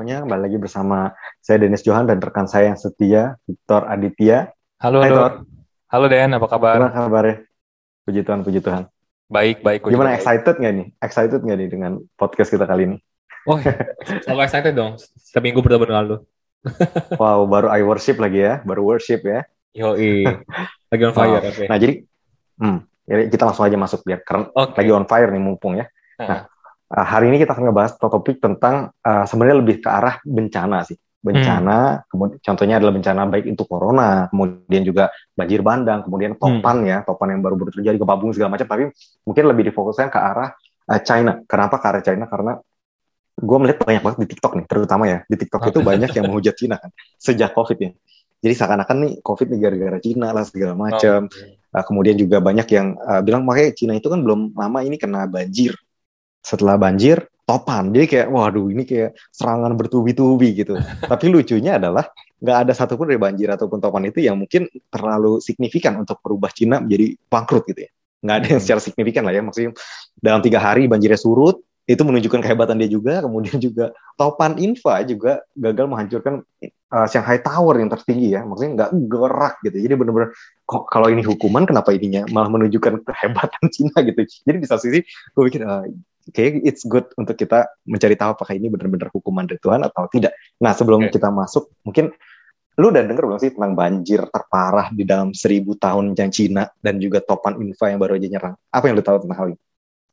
semuanya, kembali lagi bersama saya Dennis Johan dan rekan saya yang setia, Victor Aditya. Halo, Hai, halo. Tor. Halo Den, apa kabar? Gimana kabarnya? Puji Tuhan, puji Tuhan. Baik, baik. Gimana baik. excited nggak nih? Excited nggak nih dengan podcast kita kali ini? Oh, selalu excited dong. Setiap minggu bertemu lu. Wow, baru I worship lagi ya, baru worship ya. Yoi. Lagi on fire, oke. Nah jadi, hmm, jadi kita langsung aja masuk biar karena Oke. lagi on fire nih mumpung ya. Nah, Uh, hari ini kita akan ngebahas topik tentang uh, sebenarnya lebih ke arah bencana sih. Bencana, kemudian contohnya adalah bencana baik itu corona, kemudian juga banjir bandang, kemudian topan ya, topan yang baru-baru terjadi, gempa bumi segala macam. Tapi mungkin lebih difokuskan ke arah uh, China. Kenapa ke arah China? Karena gue melihat banyak banget di TikTok nih, terutama ya di TikTok itu banyak yang menghujat China kan sejak COVID ya. Jadi seakan-akan nih COVID nih gara-gara Cina lah segala macam. oke. Uh, kemudian juga banyak yang uh, bilang makanya Cina itu kan belum lama ini kena banjir. Setelah banjir, topan. Jadi kayak, waduh ini kayak serangan bertubi-tubi gitu. Tapi lucunya adalah nggak ada satupun dari banjir ataupun topan itu yang mungkin terlalu signifikan untuk merubah Cina menjadi bangkrut gitu ya. Nggak ada yang Hmm. secara signifikan lah ya. Maksudnya dalam tiga hari banjirnya surut, itu menunjukkan kehebatan dia juga. Kemudian juga topan Infa juga gagal menghancurkan uh, Shanghai Tower yang tertinggi ya. Maksudnya nggak gerak gitu. Jadi benar-benar kok kalau ini hukuman kenapa ininya malah menunjukkan kehebatan Cina gitu. Jadi di satu sisi gue pikir uh, kayak it's good untuk kita mencari tahu apakah ini benar-benar hukuman dari Tuhan atau tidak. Nah sebelum Oke. kita masuk mungkin lu udah denger belum sih tentang banjir terparah di dalam seribu tahun yang Cina dan juga topan Infa yang baru aja nyerang. Apa yang lu tahu tentang hal ini?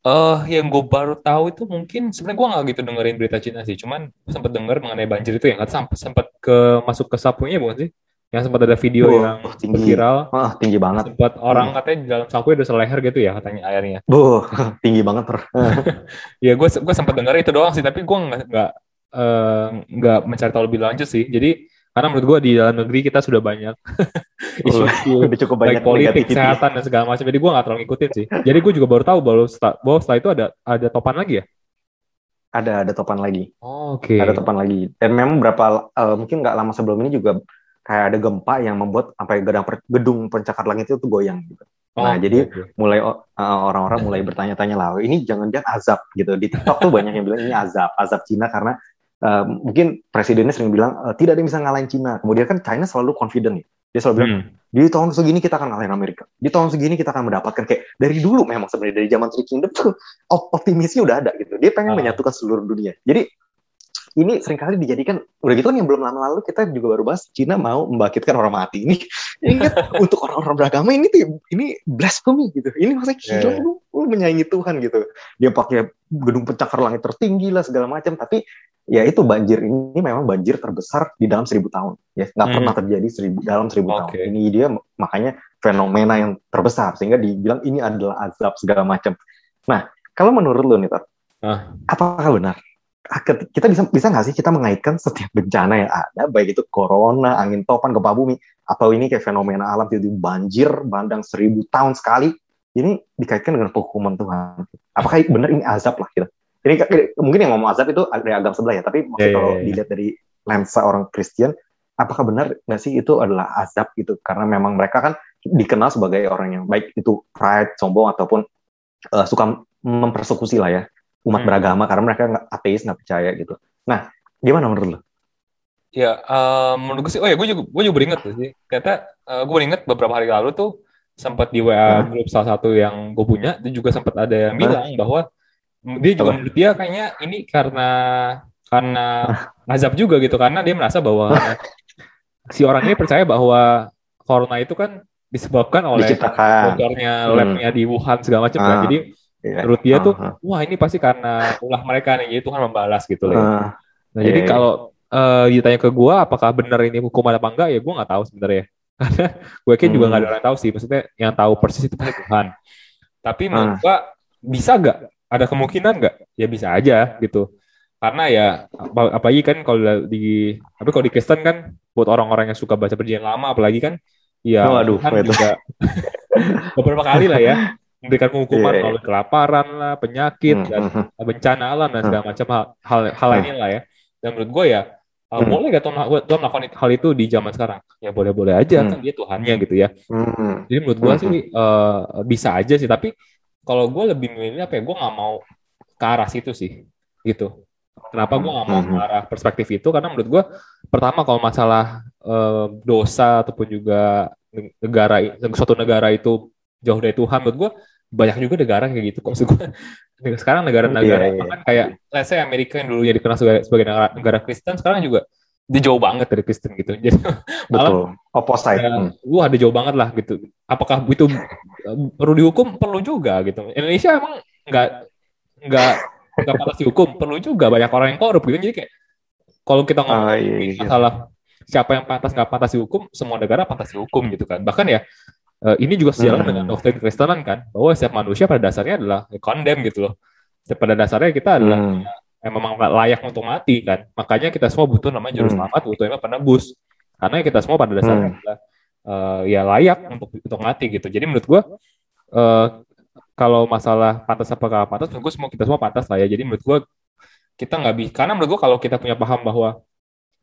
Eh, yang gue baru tahu itu mungkin sebenarnya gue nggak gitu dengerin berita Cina sih. Cuman sempat denger mengenai banjir itu yang sampai sempat ke masuk ke sapunya bukan sih? Yang sempat ada video Wah, yang tinggi. viral. Wah tinggi banget. Sempat orang katanya di dalam sapu udah seleher gitu ya katanya airnya. Buh, tinggi banget. Per. Ya gue gue sempat denger itu doang sih, tapi gue nggak nggak eh, nggak mencari tahu lebih lanjut sih. Jadi karena menurut gue di dalam negeri kita sudah banyak isu-isu Udah cukup banyak baik politik, negativity. kesehatan dan segala macam. Jadi gue nggak terlalu ngikutin sih. Jadi gue juga baru tahu bahwa setelah, bahwa setelah itu ada ada topan lagi ya. Ada ada topan lagi. Oh, Oke. ada topan lagi. Dan memang berapa eh, mungkin nggak lama sebelum ini juga kayak ada gempa yang membuat sampai gedung gedung pencakar langit itu goyang gitu. Oh, Nah, jadi mulai uh, orang-orang mulai bertanya-tanya lah, ini jangan-jangan azab gitu. Di TikTok tuh banyak yang bilang ini azab, azab Cina karena uh, mungkin presidennya sering bilang uh, tidak ada yang bisa ngalahin Cina. Kemudian kan China selalu confident ya. Dia selalu bilang Hmm. di tahun segini kita akan ngalahin Amerika. Di tahun segini kita akan mendapatkan kayak dari dulu memang sebenarnya dari zaman Three Kingdom tuh op- optimisnya udah ada gitu. Dia pengen Ah. menyatukan seluruh dunia. Jadi ini sering kali dijadikan udah gitu kan yang belum lama lalu kita juga baru bahas Cina mau membangkitkan orang mati ini ingat untuk orang-orang beragama ini tuh ini blasphemy gitu ini maksudnya gila Yeah. lu, lu menyayangi Tuhan gitu dia pakai gedung pencakar langit tertinggi lah segala macam tapi ya itu banjir ini memang banjir terbesar di dalam seribu tahun ya nggak Hmm. pernah terjadi seribu dalam seribu Oke. tahun ini dia makanya fenomena yang terbesar sehingga dibilang ini adalah azab segala macam nah kalau menurut lu nih Tar, Ah. apakah benar kita bisa bisa nggak sih kita mengaitkan setiap bencana yang ada baik itu corona angin topan gempa bumi atau ini kayak fenomena alam tiba banjir bandang seribu tahun sekali ini dikaitkan dengan penghukuman Tuhan. Apakah benar ini azab lah gitu? Ini mungkin yang ngomong azab itu dari agama sebelah ya tapi maksud Ya, ya, kalau ya. dilihat dari lensa orang Kristen apakah benar nggak sih itu adalah azab gitu? Karena memang mereka kan dikenal sebagai orang yang baik itu pride sombong ataupun eh, suka mempersekusi lah ya umat Hmm. beragama karena mereka nggak ateis nggak percaya gitu. Nah, gimana menurut lo? Ya, eh, menurut gue sih, oh ya, gue juga, gue juga beringet tuh sih. Ternyata eh, gue beringet beberapa hari lalu tuh sempat di WA Hah? grup salah satu yang gue punya, dia juga sempat ada yang bilang bahwa dia juga menurut dia kayaknya ini karena karena azab juga gitu, karena dia merasa bahwa si orang ini percaya bahwa corona itu kan disebabkan oleh bocornya Hmm. labnya di Wuhan segala macam kan. Ah. Jadi Iya. menurut dia tuh, Ah, wah ini pasti karena ulah mereka nih, jadi Tuhan membalas gitu loh. ya. Ah, Nah, jadi Iya. kalau eh, ditanya ke gue apakah benar ini hukuman apa enggak, ya gue nggak tahu sebenarnya. Karena gue yakin juga Hmm. nggak ada orang yang tahu sih. Maksudnya yang tahu persis itu pasti Tuhan. Tapi menurut Ah. gue bisa nggak? Ada kemungkinan nggak? Ya bisa aja gitu. Karena ya apa- apalagi kan kalau di tapi kalau di Kristen kan buat orang-orang yang suka baca perjanjian lama apalagi kan ya Waduh, Tuhan itu. juga beberapa kali lah ya memberikan hukuman iya. melalui kelaparan lah, penyakit Hmm, dan hmm, hmm. bencana alam dan segala macam hal hal, hal Hmm. lainnya lah ya. Dan menurut gue ya uh, Hmm. boleh gak Tuhan, Tuhan melakukan hal itu di zaman sekarang? Ya boleh-boleh aja Hmm. kan dia Tuhannya gitu ya. Hmm. Jadi menurut gue Hmm. sih uh, bisa aja sih. Tapi kalau gue lebih memilih apa ya? Gue nggak mau ke arah situ sih, gitu. Kenapa gue nggak mau hmm. arah perspektif itu? Karena menurut gue, pertama kalau masalah uh, dosa ataupun juga negara suatu negara itu jauh dari Tuhan, menurut gue banyak juga negara kayak gitu. Kok gue sekarang negara-negara iya, iya. kan kayak, let's say Amerika yang dulunya dikenal sebagai, sebagai negara, negara Kristen, sekarang juga dia jauh banget dari Kristen gitu. Jadi betul opposite. Ya. Wah, ada jauh banget lah gitu. Apakah itu perlu dihukum? Perlu juga gitu. Indonesia emang nggak nggak nggak pantas dihukum. Perlu juga banyak orang yang korup gitu. Jadi kayak kalau kita ngomong uh, iya, iya. masalah siapa yang pantas nggak pantas dihukum, semua negara pantas dihukum gitu kan. Bahkan ya eh, ini juga sejalan hmm. dengan doktrin Kristenan kan, bahwa setiap manusia pada dasarnya adalah condemn gitu loh. Pada dasarnya kita adalah hmm yang memang layak untuk mati kan. Makanya kita semua butuh namanya juru hmm. selamat, hmm. butuh yang penebus. Karena kita semua pada dasarnya hmm. adalah uh, ya layak untuk untuk mati gitu. Jadi menurut gua uh, kalau masalah pantas apa gak pantas, menurut gua semua kita semua pantas lah ya. Jadi menurut gua kita nggak bisa karena menurut gua kalau kita punya paham bahwa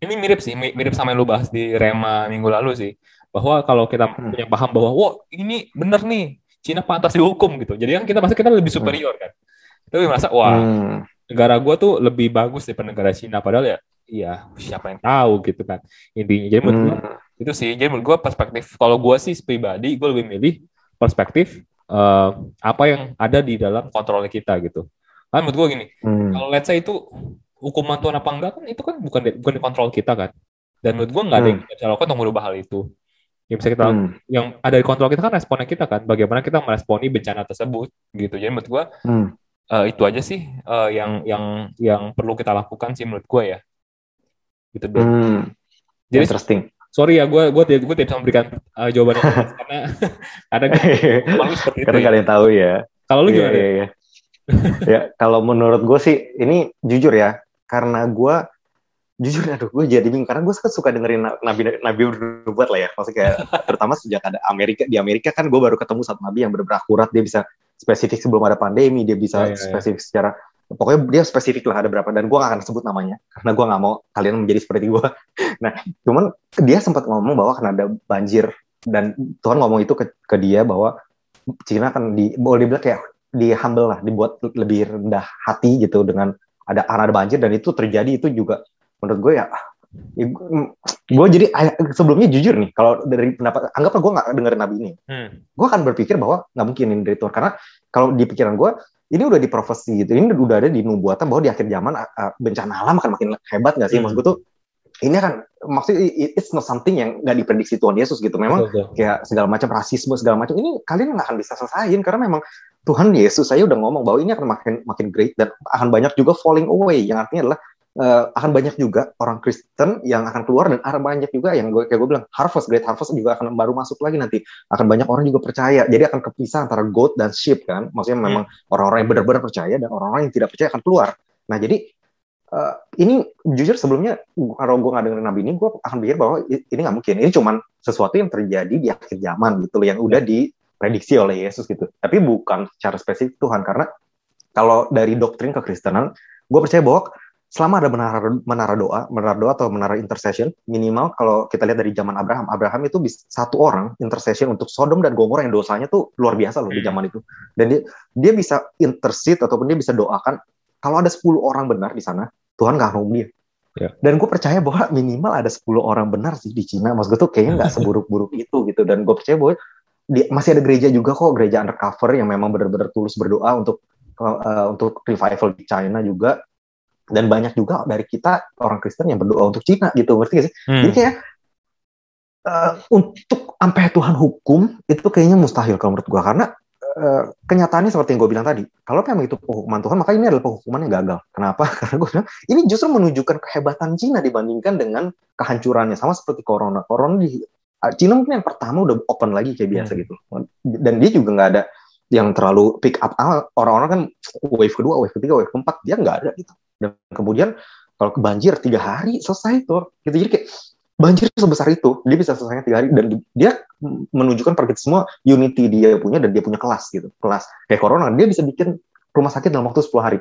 ini mirip sih mirip sama yang lu bahas di Rema minggu lalu sih. Bahwa kalau kita hmm. punya paham bahwa wow ini bener nih Cina pantas dihukum gitu. Jadi kan kita pasti kita lebih superior kan. Tapi merasa wah hmm. negara gue tuh lebih bagus daripada negara Cina. Padahal ya iya siapa yang tahu gitu kan intinya. Jadi menurut hmm. gue itu sih. Jadi menurut gue perspektif kalau gue sih pribadi gue lebih milih perspektif uh, apa yang ada di dalam kontrol kita gitu. Kan menurut gue gini hmm. kalau let's say itu hukuman Tuhan apa enggak kan itu kan bukan di, bukan di kontrol kita kan dan menurut gue nggak ada yang hmm. bisa lakukan untuk merubah hal itu yang bisa kita hmm. yang ada di kontrol kita kan responnya kita kan bagaimana kita meresponi bencana tersebut gitu jadi menurut gue hmm uh, itu aja sih uh, yang yang yang perlu kita lakukan sih menurut gue ya gitu deh hmm. jadi interesting sorry ya gue gue gue tidak bisa memberikan uh, jawaban karena ada malu seperti itu karena ya. kalian tahu ya kalau lu yeah, gimana yeah, yeah. ya kalau menurut gue sih ini jujur ya karena gue jujur aduh gue jadi bingung. Karena gue suka dengerin nabi nabi berbuat lah ya. Maksudnya kayak terutama sejak ada Amerika di Amerika kan gue baru ketemu satu nabi yang benar-benar akurat. Dia bisa spesifik sebelum ada pandemi dia bisa yeah, yeah, spesifik yeah. secara pokoknya dia spesifik lah ada berapa. Dan gue gak akan sebut namanya karena gue gak mau kalian menjadi seperti gue nah cuman dia sempat ngomong bahwa akan ada banjir dan Tuhan ngomong itu ke, ke dia bahwa Cina akan di boleh dibilang kayak di humble lah dibuat lebih rendah hati gitu dengan ada ada banjir dan itu terjadi itu juga menurut gue ya ya, gue jadi sebelumnya jujur nih kalau dari pendapat anggaplah gue nggak dengerin nabi ini hmm. gue akan berpikir bahwa nggak mungkin ini dari Tuhan karena kalau di pikiran gue ini udah di profesi gitu ini udah ada di nubuatan bahwa di akhir zaman uh, bencana alam akan makin hebat nggak sih hmm. maksud gue tuh ini akan maksudnya it's not something yang nggak diprediksi Tuhan Yesus gitu. Memang betul, kayak segala macam rasisme segala macam ini kalian nggak akan bisa selesaiin. Karena memang Tuhan Yesus saya udah ngomong bahwa ini akan makin makin great dan akan banyak juga falling away. Yang artinya adalah uh, akan banyak juga orang Kristen yang akan keluar dan akan banyak juga yang gue kayak gue bilang harvest great harvest juga akan baru masuk lagi nanti. Akan banyak orang juga percaya. Jadi akan kepisah antara goat dan sheep kan. Maksudnya hmm. memang orang-orang yang benar-benar percaya dan orang-orang yang tidak percaya akan keluar. Nah jadi uh, ini jujur sebelumnya kalau gue nggak dengerin nabi ini gue akan pikir bahwa ini nggak mungkin. Ini cuma sesuatu yang terjadi di akhir zaman gitu loh yang udah diprediksi oleh Yesus gitu. Tapi bukan secara spesifik Tuhan karena kalau dari doktrin kekristenan gue percaya bahwa selama ada menara menara doa, menara doa atau menara intercession, minimal kalau kita lihat dari zaman Abraham, Abraham itu bisa satu orang intercession untuk Sodom dan Gomora yang dosanya tuh luar biasa loh di zaman itu. Dan dia dia bisa intercede ataupun dia bisa doakan kalau ada 10 orang benar di sana, Tuhan nggak hukum dia. Yeah. Dan gue percaya bahwa minimal ada 10 orang benar sih di Cina. Maksud gue tuh kayaknya nggak seburuk-buruk itu gitu. Dan gue percaya bahwa di, masih ada gereja juga kok, gereja undercover yang memang benar-benar tulus berdoa untuk uh, untuk revival di China juga dan banyak juga dari kita orang Kristen yang berdoa untuk Cina gitu ngerti gak sih hmm. jadi kayak uh, untuk sampai Tuhan hukum itu kayaknya mustahil kalau menurut gue karena uh, kenyataannya seperti yang gue bilang tadi. Kalau memang itu penghukuman Tuhan maka ini adalah penghukuman yang gagal. Kenapa? Karena gue bilang ini justru menunjukkan kehebatan Cina dibandingkan dengan kehancurannya. Sama seperti Corona. Corona di Cina mungkin yang pertama udah open lagi kayak biasa hmm. gitu. Dan dia juga nggak ada yang terlalu pick up. Orang-orang kan wave kedua, wave ketiga, wave keempat dia nggak ada gitu. Dan kemudian kalau banjir tiga hari selesai tuh. Gitu. Jadi kayak banjir sebesar itu dia bisa selesainya tiga hari dan dia menunjukkan pada semua unity dia punya dan dia punya kelas gitu kelas kayak corona. Dia bisa bikin rumah sakit dalam waktu 10 hari.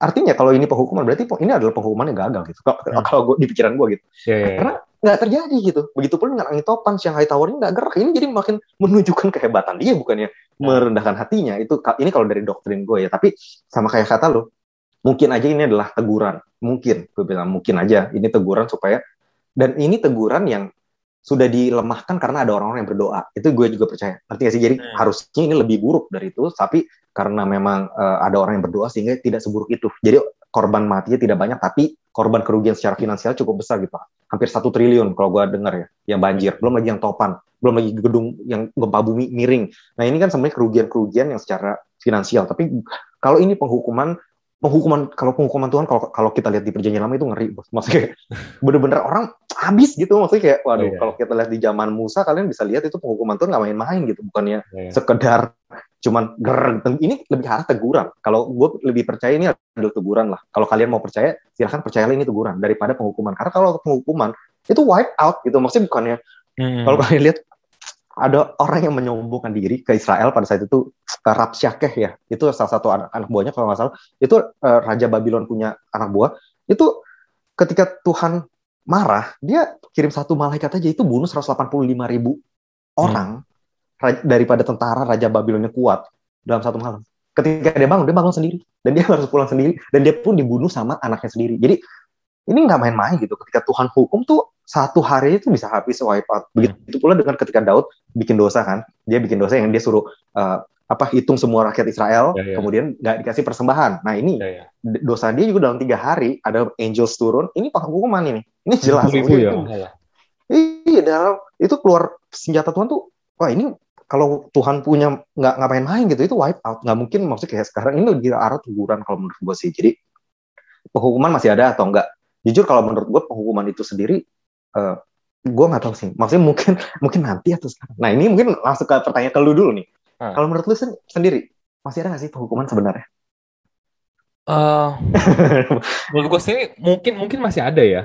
Artinya kalau ini penghukuman berarti ini adalah penghukuman yang gagal gitu kalau, hmm. kalau gue di pikiran gue gitu. Yeah, yeah, yeah. karena nggak terjadi gitu. Begitupun dengan angin topan Shanghai Tower ini nggak gerak. Ini jadi makin menunjukkan kehebatan dia bukannya hmm. merendahkan hatinya. Itu ini kalau dari doktrin gue ya. Tapi sama kayak kata lo mungkin aja ini adalah teguran. Mungkin gue bilang mungkin aja. Ini teguran supaya dan ini teguran yang sudah dilemahkan karena ada orang-orang yang berdoa. Itu gue juga percaya. Artinya sih? Jadi hmm. harusnya ini lebih buruk dari itu tapi karena memang uh, ada orang yang berdoa sehingga tidak seburuk itu. Jadi korban matinya tidak banyak tapi korban kerugian secara finansial cukup besar gitu hampir satu triliun kalau gue dengar ya yang banjir. Belum lagi yang topan. Belum lagi gedung yang gempa bumi miring. Nah ini kan sebenarnya kerugian-kerugian yang secara finansial. Tapi kalau ini penghukuman penghukuman kalau penghukuman Tuhan kalau kalau kita lihat di perjanjian lama itu ngeri bos maksudnya bener-bener orang habis gitu maksudnya kayak waduh oh, iya. kalau kita lihat di zaman Musa kalian bisa lihat itu penghukuman Tuhan nggak main-main gitu bukannya iya. sekedar cuman ger ini lebih arah teguran kalau gue lebih percaya ini adalah teguran lah kalau kalian mau percaya silahkan percayalah ini teguran daripada penghukuman karena kalau penghukuman itu wipe out gitu maksudnya bukannya hmm. kalau kalian lihat ada orang yang menyombongkan diri ke Israel pada saat itu Rapsyakeh ya. Itu salah satu anak, anak buahnya kalau nggak salah. Itu uh, raja Babylon punya anak buah. Itu ketika Tuhan marah dia kirim satu malaikat aja itu bunuh 185 ribu orang hmm. daripada tentara raja Babylonnya kuat dalam satu malam. Ketika dia bangun dia bangun sendiri. Dan dia harus pulang sendiri. Dan dia pun dibunuh sama anaknya sendiri. Jadi ini nggak main-main gitu. Ketika Tuhan hukum tuh satu hari itu bisa habis wipe out. Begitu hmm. pula dengan ketika Daud bikin dosa kan, dia bikin dosa yang dia suruh uh, apa hitung semua rakyat Israel, ya, ya. kemudian nggak dikasih persembahan. Nah ini ya, ya. dosa dia juga dalam tiga hari ada angels turun. Ini penghukuman ini, ini jelas. Itu, ya. ya. Iya dalam itu keluar senjata Tuhan tuh, wah ini kalau Tuhan punya nggak ngapain main gitu itu wipe out nggak mungkin maksudnya kayak sekarang ini lebih arah teguran kalau menurut gue sih jadi penghukuman masih ada atau enggak jujur kalau menurut gue penghukuman itu sendiri uh, eh, gue nggak tahu sih maksudnya mungkin mungkin nanti atau sekarang nah ini mungkin langsung ke pertanyaan ke lu dulu nih hmm. kalau menurut lu sen sendiri masih ada nggak sih penghukuman sebenarnya uh, menurut gue sih mungkin mungkin masih ada ya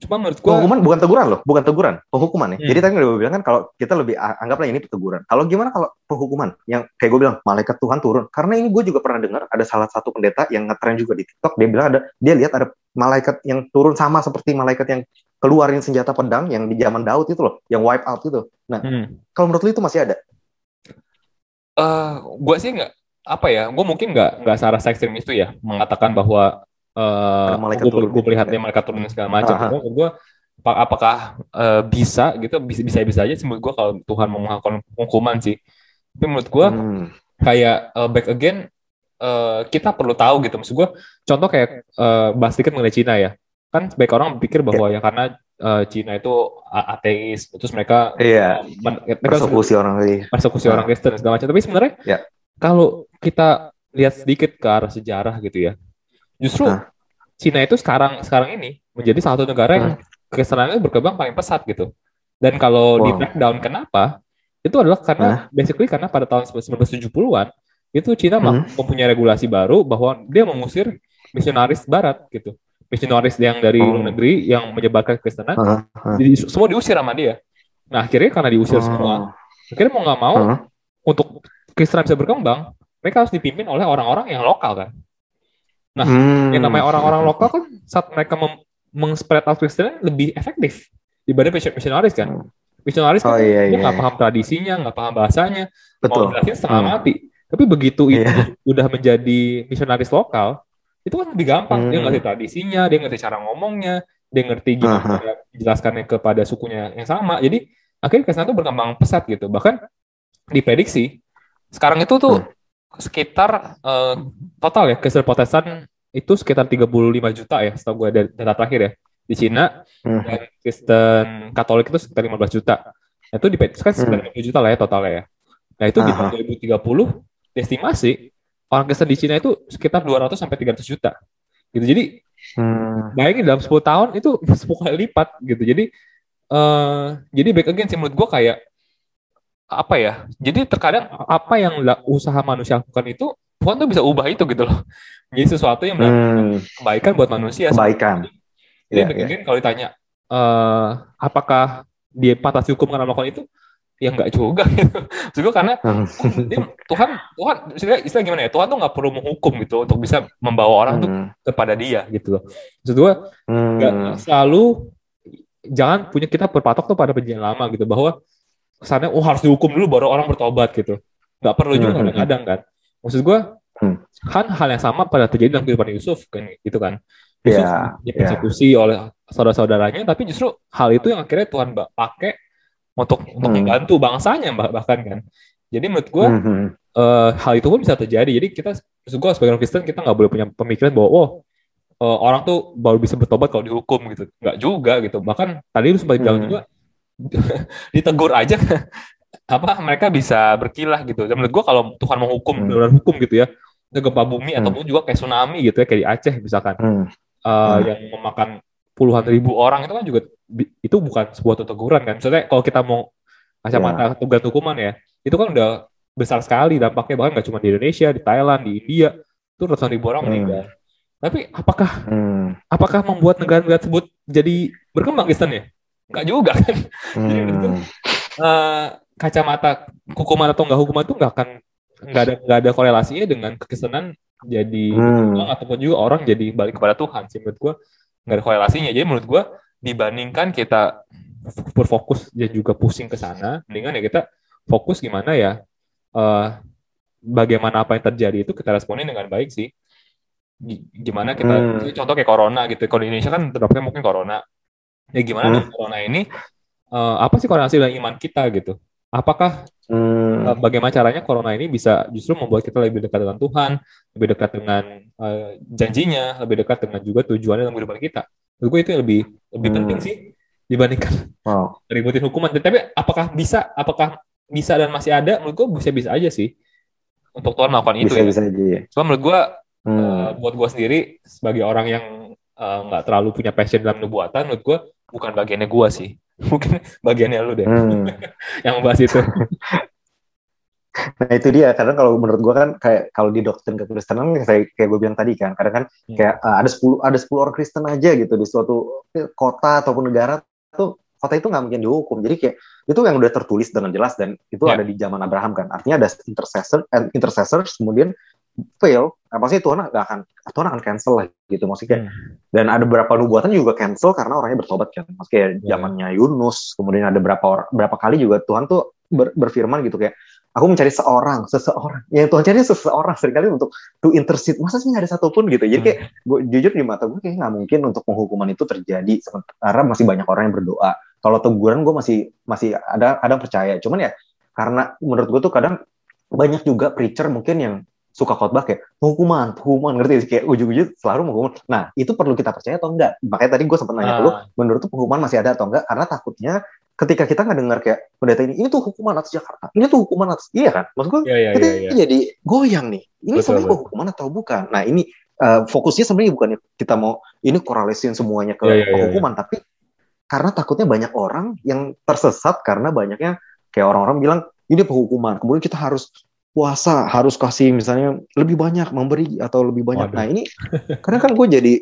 Cuma menurut gua penghukuman bukan teguran loh, bukan teguran, penghukuman ya. Hmm. Jadi tadi udah bilang kan kalau kita lebih anggaplah ini teguran. Kalau gimana kalau penghukuman yang kayak gue bilang malaikat Tuhan turun. Karena ini gue juga pernah dengar ada salah satu pendeta yang ngetren juga di TikTok dia bilang ada dia lihat ada malaikat yang turun sama seperti malaikat yang keluarin senjata pedang yang di zaman Daud itu loh, yang wipe out itu. Nah, hmm. kalau menurut lu itu masih ada? Uh, eh, gue sih nggak apa ya, gue mungkin nggak nggak secara ekstrim itu ya mengatakan bahwa uh, gue, gue melihat dia mereka turun segala macam. Gue apakah uh, bisa gitu bisa bisa bisa aja menurut gue kalau Tuhan mau melakukan hukuman sih. Tapi menurut gue hmm. kayak uh, back again uh, kita perlu tahu gitu. Maksud gue contoh kayak uh, bahas sedikit mengenai Cina ya. Kan sebaik orang berpikir bahwa yeah. ya karena uh, Cina itu ateis, terus mereka iya. Yeah. persekusi orang persekusi orang Kristen segala macam. Tapi sebenarnya yeah. kalau kita lihat sedikit ke arah sejarah gitu ya, Justru nah. Cina itu sekarang sekarang ini menjadi salah satu negara yang nah. kesenangannya berkembang paling pesat gitu. Dan kalau wow. di breakdown kenapa? Itu adalah karena nah. basically karena pada tahun 1970-an itu Cina hmm. mempunyai regulasi baru bahwa dia mengusir misionaris barat gitu. Misionaris yang dari oh. luar negeri yang menyebarkan Kristenan, uh, uh. Jadi, semua diusir sama dia. Nah akhirnya karena diusir uh. semua, akhirnya mau nggak mau uh. untuk Kristen bisa berkembang, mereka harus dipimpin oleh orang-orang yang lokal kan. Nah, hmm. yang namanya orang-orang lokal kan saat mereka mengspread out Kristen lebih efektif dibanding misionaris kan. Hmm. Misionaris kan oh, iya, dia iya, nggak iya. paham tradisinya, nggak paham bahasanya, Betul. mau jelasin setengah hmm. mati. Tapi begitu itu yeah. udah menjadi misionaris lokal, itu kan lebih gampang. Hmm. Dia ngerti tradisinya, dia ngerti cara ngomongnya, dia ngerti gimana -huh. jelaskannya kepada sukunya yang sama. Jadi akhirnya Kristen itu berkembang pesat gitu. Bahkan diprediksi sekarang itu tuh hmm sekitar uh, total ya Kristen Protestan itu sekitar 35 juta ya setahu gue dari data terakhir ya di Cina hmm. dan Kristen Katolik itu sekitar 15 juta. Nah, itu di kan sekitar hmm. juta lah ya totalnya ya. Nah itu di tahun 2030 estimasi orang Kristen di Cina itu sekitar 200 sampai 300 juta. Gitu. Jadi hmm. bayangin dalam 10 tahun itu 10 kali lipat gitu. Jadi uh, jadi back again sih menurut gue kayak apa ya? Jadi terkadang apa yang usaha manusia lakukan itu Tuhan tuh bisa ubah itu gitu loh. Jadi sesuatu yang hmm. kebaikan buat manusia. Kebaikan. Jadi yeah, yeah. kalau ditanya uh, apakah dia patah hukum karena melakukan itu? Ya enggak juga gitu. Juga karena hmm. dia, Tuhan Tuhan istilah, istilah gimana ya? Tuhan tuh nggak perlu menghukum gitu untuk bisa membawa orang hmm. tuh kepada dia gitu loh. Maksud gue hmm. selalu jangan punya kita berpatok tuh pada perjanjian lama gitu bahwa kesannya oh harus dihukum dulu baru orang bertobat gitu nggak perlu juga hmm, kadang-kadang kan maksud gue hmm. kan hal yang sama pada terjadi dalam kehidupan Yusuf kan gitu kan Yusuf yeah, dipersekusi yeah. oleh saudara-saudaranya tapi justru hal itu yang akhirnya Tuhan pakai untuk untuk hmm. membantu bangsanya bahkan kan jadi menurut gue hmm. uh, hal itu pun bisa terjadi jadi kita gue sebagai orang Kristen kita nggak boleh punya pemikiran bahwa oh uh, orang tuh baru bisa bertobat kalau dihukum gitu nggak juga gitu bahkan tadi lu sempat bilang hmm. juga ditegur aja apa mereka bisa berkilah gitu dan menurut gue kalau Tuhan menghukum hmm. dalam hukum gitu ya gempa bumi hmm. ataupun juga kayak tsunami gitu ya kayak di Aceh misalkan hmm uh, hmm. yang memakan puluhan ribu orang itu kan juga itu bukan sebuah teguran kan. Maksudnya kalau kita mau kacamata yeah. tugas hukuman ya, itu kan udah besar sekali dampaknya bahkan nggak cuma di Indonesia, di Thailand, di India itu ratusan ribu orang hmm. meninggal. Tapi apakah hmm. apakah membuat negara-negara tersebut jadi berkembang Kristen ya? Enggak juga kan. Hmm. Jadi itu uh, kacamata hukuman atau enggak hukuman itu enggak akan enggak ada enggak ada korelasinya dengan kekristenan jadi hmm. ataupun juga orang jadi balik kepada Tuhan sih menurut gue nggak ada korelasinya. Jadi menurut gue dibandingkan kita berfokus dan juga pusing ke sana mendingan ya kita fokus gimana ya uh, bagaimana apa yang terjadi itu kita responin dengan baik sih. Gimana kita hmm. contoh kayak corona gitu. Kalau di Indonesia kan terdapatnya mungkin corona. Ya gimana hmm. corona ini uh, apa sih korelasi dengan iman kita gitu apakah hmm. bagaimana caranya corona ini bisa justru membuat kita lebih dekat dengan Tuhan, lebih dekat dengan uh, janjinya, lebih dekat dengan juga tujuannya dalam kehidupan kita. Menurut gue itu yang lebih lebih hmm. penting sih dibandingkan wow. ributin hukuman. Tapi apakah bisa, apakah bisa dan masih ada? Menurut gue bisa bisa aja sih untuk Tuhan melakukan itu. Bisa ya. bisa aja. Ya. Cuma menurut gue hmm. uh, buat gue sendiri sebagai orang yang nggak uh, terlalu punya passion dalam nubuatan, menurut gue bukan bagiannya gue sih mungkin bagiannya lu deh hmm. yang membahas itu Nah itu dia, karena kalau menurut gue kan kayak kalau di doktrin kekristenan kayak kayak gue bilang tadi kan, kadang kan hmm. kayak uh, ada 10 ada 10 orang Kristen aja gitu di suatu kota ataupun negara tuh kota itu nggak mungkin dihukum. Jadi kayak itu yang udah tertulis dengan jelas dan itu yeah. ada di zaman Abraham kan. Artinya ada intercessor and eh, intercessors kemudian fail, nah, pasti Tuhan nggak akan Tuhan akan cancel lah gitu maksudnya. Hmm. Dan ada beberapa nubuatan juga cancel karena orangnya bertobat kan. Maksudnya yeah. zamannya Yunus, kemudian ada berapa berapa kali juga Tuhan tuh ber, berfirman gitu kayak aku mencari seorang, seseorang. Yang Tuhan cari seseorang sering kali untuk to intercede. Masa sih nggak ada satupun gitu. Jadi kayak hmm. gua, jujur di mata gue kayak nggak mungkin untuk penghukuman itu terjadi sementara masih banyak orang yang berdoa. Kalau teguran gue masih masih ada ada percaya. Cuman ya karena menurut gue tuh kadang banyak juga preacher mungkin yang suka khotbah kayak hukuman, hukuman ngerti kayak ujung-ujung selalu hukuman. Nah itu perlu kita percaya atau enggak? Makanya tadi gue sempat nanya ke lu, ah. menurut tuh hukuman masih ada atau enggak? Karena takutnya ketika kita nggak dengar kayak pendeta ini, ini tuh hukuman atas Jakarta, ini tuh hukuman atas, iya kan? Maksud gue, ya, ya, kita ya, ya. jadi goyang nih. Ini sebenarnya hukuman atau bukan? Nah ini uh, fokusnya sebenarnya bukan kita mau ini korelasiin semuanya ke ya, ya, ya, hukuman, ya. tapi karena takutnya banyak orang yang tersesat karena banyaknya kayak orang-orang bilang ini penghukuman, kemudian kita harus puasa harus kasih misalnya lebih banyak memberi atau lebih banyak. Waduh. Nah ini karena kan gue jadi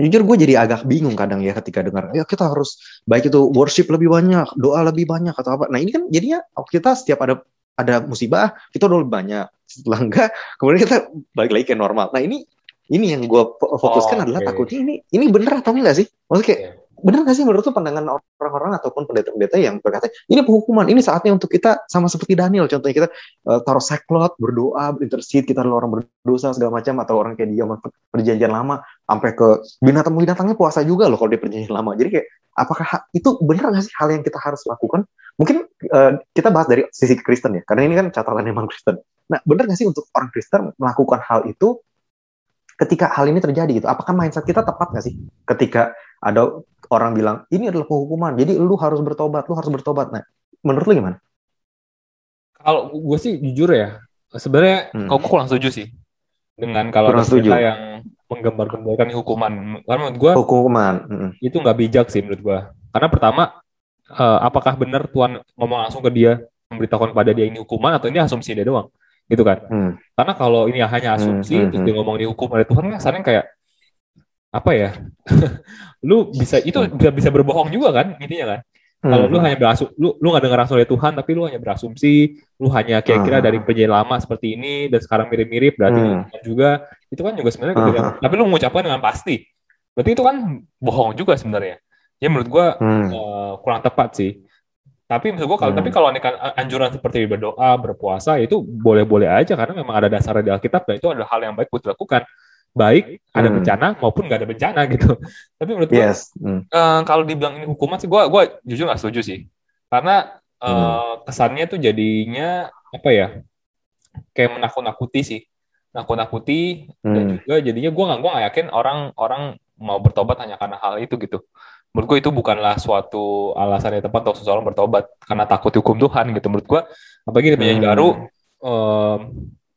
jujur gue jadi agak bingung kadang ya ketika dengar ya kita harus baik itu worship lebih banyak doa lebih banyak atau apa nah ini kan jadinya kita setiap ada ada musibah kita doa lebih banyak setelah enggak kemudian kita balik lagi ke normal nah ini ini yang gue fokuskan oh, adalah okay. takutnya ini ini bener atau enggak sih maksudnya kayak yeah benar nggak sih menurut tuh pandangan orang-orang ataupun pendeta-pendeta yang berkata ini penghukuman ini saatnya untuk kita sama seperti Daniel contohnya kita uh, taruh saklot berdoa berintercede kita adalah orang berdosa segala macam atau orang kayak dia perjanjian lama sampai ke binatang binatangnya puasa juga loh kalau di perjanjian lama. Jadi kayak apakah itu benar nggak sih hal yang kita harus lakukan? Mungkin uh, kita bahas dari sisi Kristen ya karena ini kan catatan emang Kristen. Nah benar nggak sih untuk orang Kristen melakukan hal itu ketika hal ini terjadi gitu? Apakah mindset kita tepat nggak sih ketika ada orang bilang ini adalah penghukuman jadi lu harus bertobat lu harus bertobat nah menurut lu gimana kalau gue sih jujur ya sebenarnya hmm. kok kurang setuju sih dengan kalau kurang setuju. yang menggambar-gambarkan hukuman karena menurut gue hukuman hmm. itu nggak bijak sih menurut gue karena pertama uh, apakah benar Tuhan ngomong langsung ke dia memberitahukan pada dia ini hukuman atau ini asumsi dia doang gitu kan hmm. karena kalau ini hanya asumsi hmm, hmm, terus dia ngomong dihukum oleh Tuhan kan kayak apa ya lu bisa itu bisa bisa berbohong juga kan intinya kan hmm. kalau lu hanya berasum lu lu nggak dengar langsung dari Tuhan tapi lu hanya berasumsi lu hanya kira-kira hmm. dari penjahit lama seperti ini dan sekarang mirip-mirip berarti hmm. juga itu kan juga sebenarnya hmm. tapi lu mengucapkan dengan pasti berarti itu kan bohong juga sebenarnya ya menurut gua hmm. uh, kurang tepat sih Tapi maksud gue kalau Hmm. tapi kalau kan anjuran seperti berdoa, berpuasa itu boleh-boleh aja karena memang ada dasarnya di Alkitab dan itu adalah hal yang baik buat dilakukan. Baik ada Hmm. bencana maupun nggak ada bencana gitu. Tapi menurut gue Yes. Hmm. eh, kalau dibilang ini hukuman sih gue gua jujur nggak setuju sih. Karena eh, Hmm. kesannya tuh jadinya apa ya? Kayak menakut-nakuti sih. Nakut-nakuti dan Hmm. juga jadinya gue nggak gua nggak yakin orang orang mau bertobat hanya karena hal itu gitu. Menurut gue itu bukanlah suatu alasan yang tepat untuk seseorang bertobat karena takut hukum Tuhan gitu. Menurut gue apalagi di perjanjian Hmm. baru em,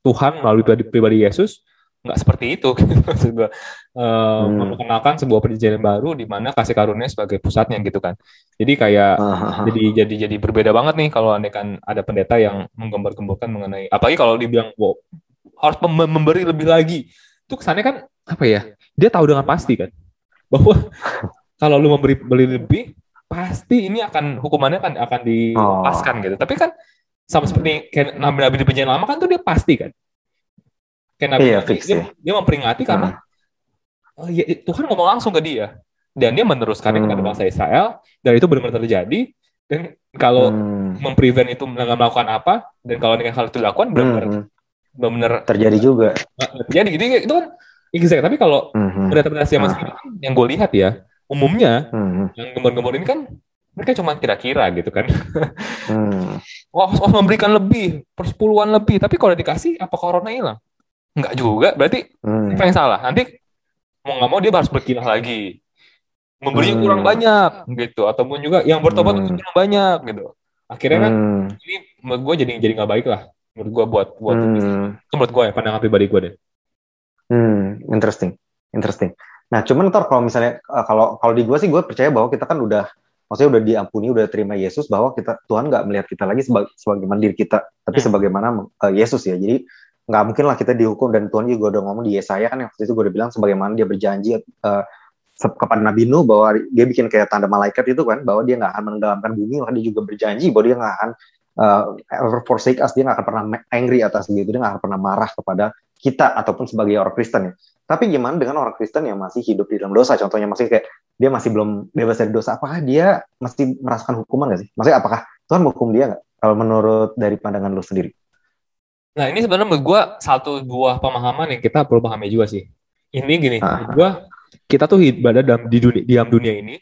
Tuhan melalui pribadi, pribadi Yesus nggak seperti itu gitu. Maksud gue em, Hmm. memperkenalkan sebuah perjanjian baru di mana kasih karunia sebagai pusatnya gitu kan. Jadi kayak Ah, ah, ah. jadi jadi jadi berbeda banget nih kalau andai kan ada pendeta yang menggambar-gemborkan mengenai apalagi kalau dibilang wow, harus mem- memberi lebih lagi itu kesannya kan apa ya dia tahu dengan pasti kan bahwa kalau lu memberi beli lebih pasti ini akan hukumannya kan akan dilepaskan gitu tapi kan sama seperti kayak nabi-nabi di perjanjian lama kan tuh dia pasti kan kayak nabi Iya, fix dia, ya. dia memperingati karena oh, ya, Tuhan ngomong langsung ke dia dan dia meneruskannya Hmm. kepada bangsa Israel dan itu benar-benar terjadi dan kalau Hmm. memprevent itu nggak melakukan apa dan kalau dengan hal itu dilakukan benar-benar Hmm. benar-benar Terjadi juga. terjadi jadi itu kan exact tapi kalau Hmm. interpretasi zaman Ah. sekarang yang gue lihat ya umumnya Hmm. yang gembor-gembor ini kan mereka cuma kira-kira gitu kan Hmm. wah harus harus memberikan lebih persepuluhan lebih tapi kalau dikasih apa corona hilang nggak juga berarti Hmm. apa yang salah nanti mau nggak mau dia harus berkilah lagi memberinya Hmm. kurang banyak gitu ataupun juga yang bertobat Hmm. itu kurang banyak gitu akhirnya kan Hmm. ini menurut gue jadi jadi nggak baik lah menurut gue buat buat Hmm. itu menurut gue ya pandangan pribadi gue deh Hmm, interesting, interesting. Nah, cuman ntar kalau misalnya uh, kalau kalau di gue sih gue percaya bahwa kita kan udah maksudnya udah diampuni, udah terima Yesus bahwa kita Tuhan nggak melihat kita lagi sebagai sebagaimana diri kita, tapi Hmm. sebagaimana uh, Yesus ya. Jadi nggak mungkin lah kita dihukum dan Tuhan juga udah ngomong di Yesaya kan yang waktu itu gue udah bilang sebagaimana dia berjanji uh, kepada Nabi Nuh bahwa dia bikin kayak tanda malaikat itu kan bahwa dia nggak akan menenggelamkan bumi, maka dia juga berjanji bahwa dia nggak akan uh, ever forsake us, dia nggak akan pernah angry atas gitu, dia nggak akan pernah marah kepada kita ataupun sebagai orang Kristen ya. Tapi gimana dengan orang Kristen yang masih hidup di dalam dosa? Contohnya masih kayak dia masih belum bebas dari dosa. Apakah dia masih merasakan hukuman nggak sih? Maksudnya apakah Tuhan menghukum dia nggak? Kalau menurut dari pandangan lu sendiri? Nah ini sebenarnya menurut gue satu buah pemahaman yang kita perlu pahami juga sih ini gini Ah. gue kita tuh berada dalam di dunia di dalam dunia ini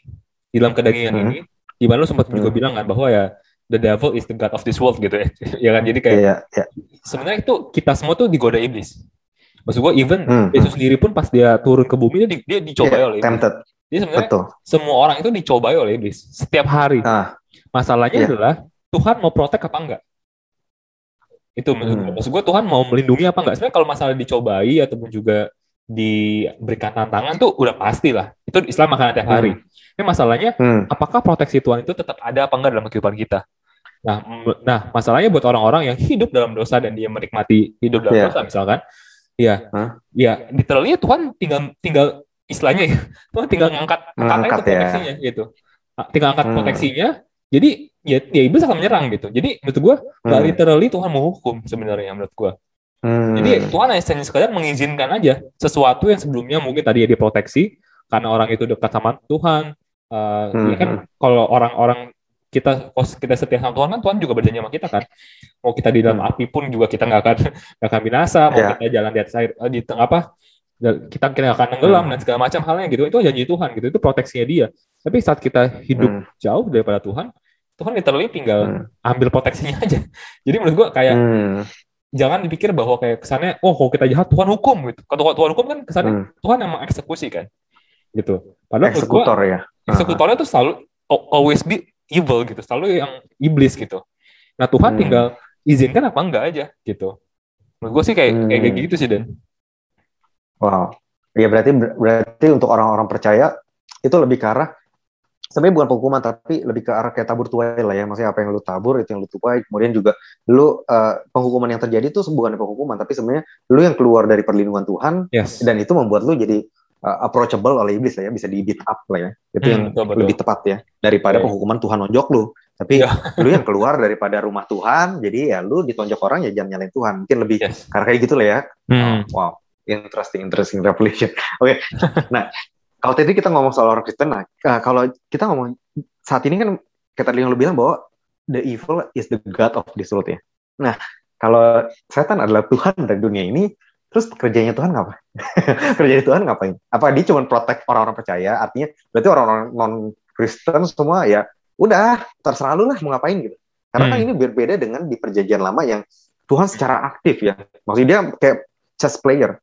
di dalam kedagingan Hmm. ini di mana lu sempat juga Hmm. bilang kan bahwa ya the devil is the god of this world gitu ya ya kan jadi kayak Iya, iya. sebenarnya itu kita semua tuh digoda iblis maksud gue even Hmm, Yesus sendiri pun pas dia turun ke bumi dia, di- dia dicobai Iya, oleh iblis tempted. jadi sebenarnya Betul. semua orang itu dicobai oleh iblis setiap hari Ah, Masalahnya Iya. adalah Tuhan mau protek apa enggak? Itu. Hmm. Maksud gue Tuhan mau melindungi apa enggak? Sebenarnya kalau masalah dicobai ataupun juga diberikan tantangan tuh udah pasti lah. Itu Islam akan tiap hari. Tapi masalahnya hmm, apakah proteksi Tuhan itu tetap ada apa enggak dalam kehidupan kita? Nah, nah masalahnya buat orang-orang yang hidup dalam dosa dan dia menikmati hidup dalam Iya. dosa misalkan, ya, Hah? ya literally Tuhan tinggal tinggal istilahnya ya, Tuhan tinggal ngangkat Mengangkat angkat aja tuh ya. proteksinya gitu. Ah, Tinggal angkat Hmm. proteksinya, jadi ya, ya iblis akan menyerang gitu. Jadi menurut gua hmm, literally Tuhan mau hukum sebenarnya menurut gua. hmm. Jadi Tuhan hanya sekadar mengizinkan aja sesuatu yang sebelumnya mungkin tadi ya diproteksi karena orang itu dekat sama Tuhan. Eh, ya kan Hmm. kalau orang-orang kita kita setia sama Tuhan kan Tuhan juga berjanji sama kita kan. Mau kita di dalam Hmm. api pun juga kita nggak akan nggak akan binasa. Mau Ya. kita jalan di atas air eh, di tengah apa kita kita akan tenggelam Hmm. dan segala macam halnya gitu. Itu janji Tuhan gitu. Itu proteksinya dia. Tapi saat kita hidup Hmm, jauh daripada Tuhan, Tuhan literally tinggal hmm, ambil proteksinya aja. Jadi menurut gua kayak hmm, jangan dipikir bahwa kayak kesannya oh kalau kita jahat Tuhan hukum gitu. Kalau Tuhan hukum kan kesannya hmm. Tuhan yang mengeksekusi kan. Gitu. Padahal menurut gua, Eksekutor ya. eksekutornya tuh selalu al- always be evil gitu, selalu yang iblis gitu. Nah Tuhan Hmm. tinggal izinkan apa enggak aja gitu. Menurut gue sih kayak Hmm. kayak kayak gitu sih Dan. Wow. Ya berarti berarti untuk orang-orang percaya itu lebih ke arah sebenarnya bukan penghukuman tapi lebih ke arah kayak tabur tuai lah ya. Maksudnya apa yang lu tabur itu yang lu tuai. Kemudian juga lu eh, penghukuman yang terjadi itu bukan penghukuman tapi sebenarnya lu yang keluar dari perlindungan Tuhan Yes. dan itu membuat lu jadi eh, approachable oleh iblis lah ya, bisa di beat up lah ya. Itu Hmm, yang betul, betul. lebih tepat ya daripada Iya. penghukuman Tuhan nonjok lu. Tapi Iya. lu yang keluar daripada rumah Tuhan, jadi ya lu ditonjok orang ya jangan nyalain Tuhan. Mungkin lebih Yes. karena kayak gitu lah ya. Hmm. Wow, interesting, interesting revelation. Oke, nah kalau tadi kita ngomong soal orang Kristen, nah eh, kalau kita ngomong saat ini kan tadi yang lu bilang bahwa the evil is the god of this world ya. Nah, kalau setan adalah Tuhan dari dunia ini, terus kerjanya Tuhan ngapa? kerjanya Tuhan ngapain? Apa dia cuma protect orang-orang percaya? Artinya berarti orang-orang non Kristen semua ya udah terserah lu lah mau ngapain gitu. Karena kan hmm. kan ini berbeda dengan di perjanjian lama yang Tuhan secara aktif ya. Maksudnya dia kayak chess player.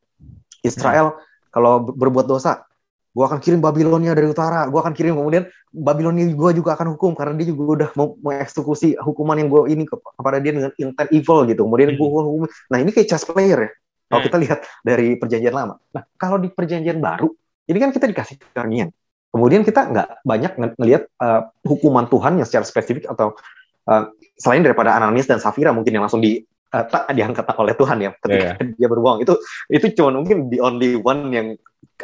Israel hmm. kalau berbuat dosa, gue akan kirim Babilonia dari utara, gue akan kirim kemudian Babilonia gue juga akan hukum karena dia juga udah mau mengeksekusi hukuman yang gue ini kepada dia dengan intent evil gitu. Kemudian gue hmm. hukum. Nah ini kayak chess player ya. Kalau hmm. kita lihat dari perjanjian lama. Nah kalau di perjanjian baru, ini kan kita dikasih karunia. Kemudian kita nggak banyak ng ngelihat uh, hukuman Tuhan yang secara spesifik atau uh, selain daripada Ananias dan Safira mungkin yang langsung di uh, tak diangkat oleh Tuhan ya ketika yeah, yeah. dia berbohong itu itu cuma mungkin the only one yang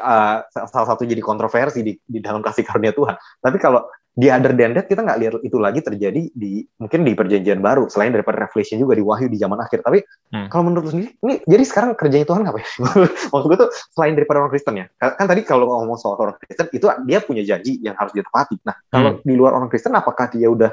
uh, salah satu jadi kontroversi di, di dalam kasih karunia Tuhan. Tapi kalau di other than that kita nggak lihat itu lagi terjadi di mungkin di perjanjian baru selain daripada revelation juga di wahyu di zaman akhir tapi hmm. kalau menurut sendiri ini jadi sekarang kerjanya Tuhan apa ya maksud gue tuh selain daripada orang Kristen ya kan, kan tadi kalau ngomong soal orang Kristen itu dia punya janji yang harus ditepati nah kalau hmm. di luar orang Kristen apakah dia udah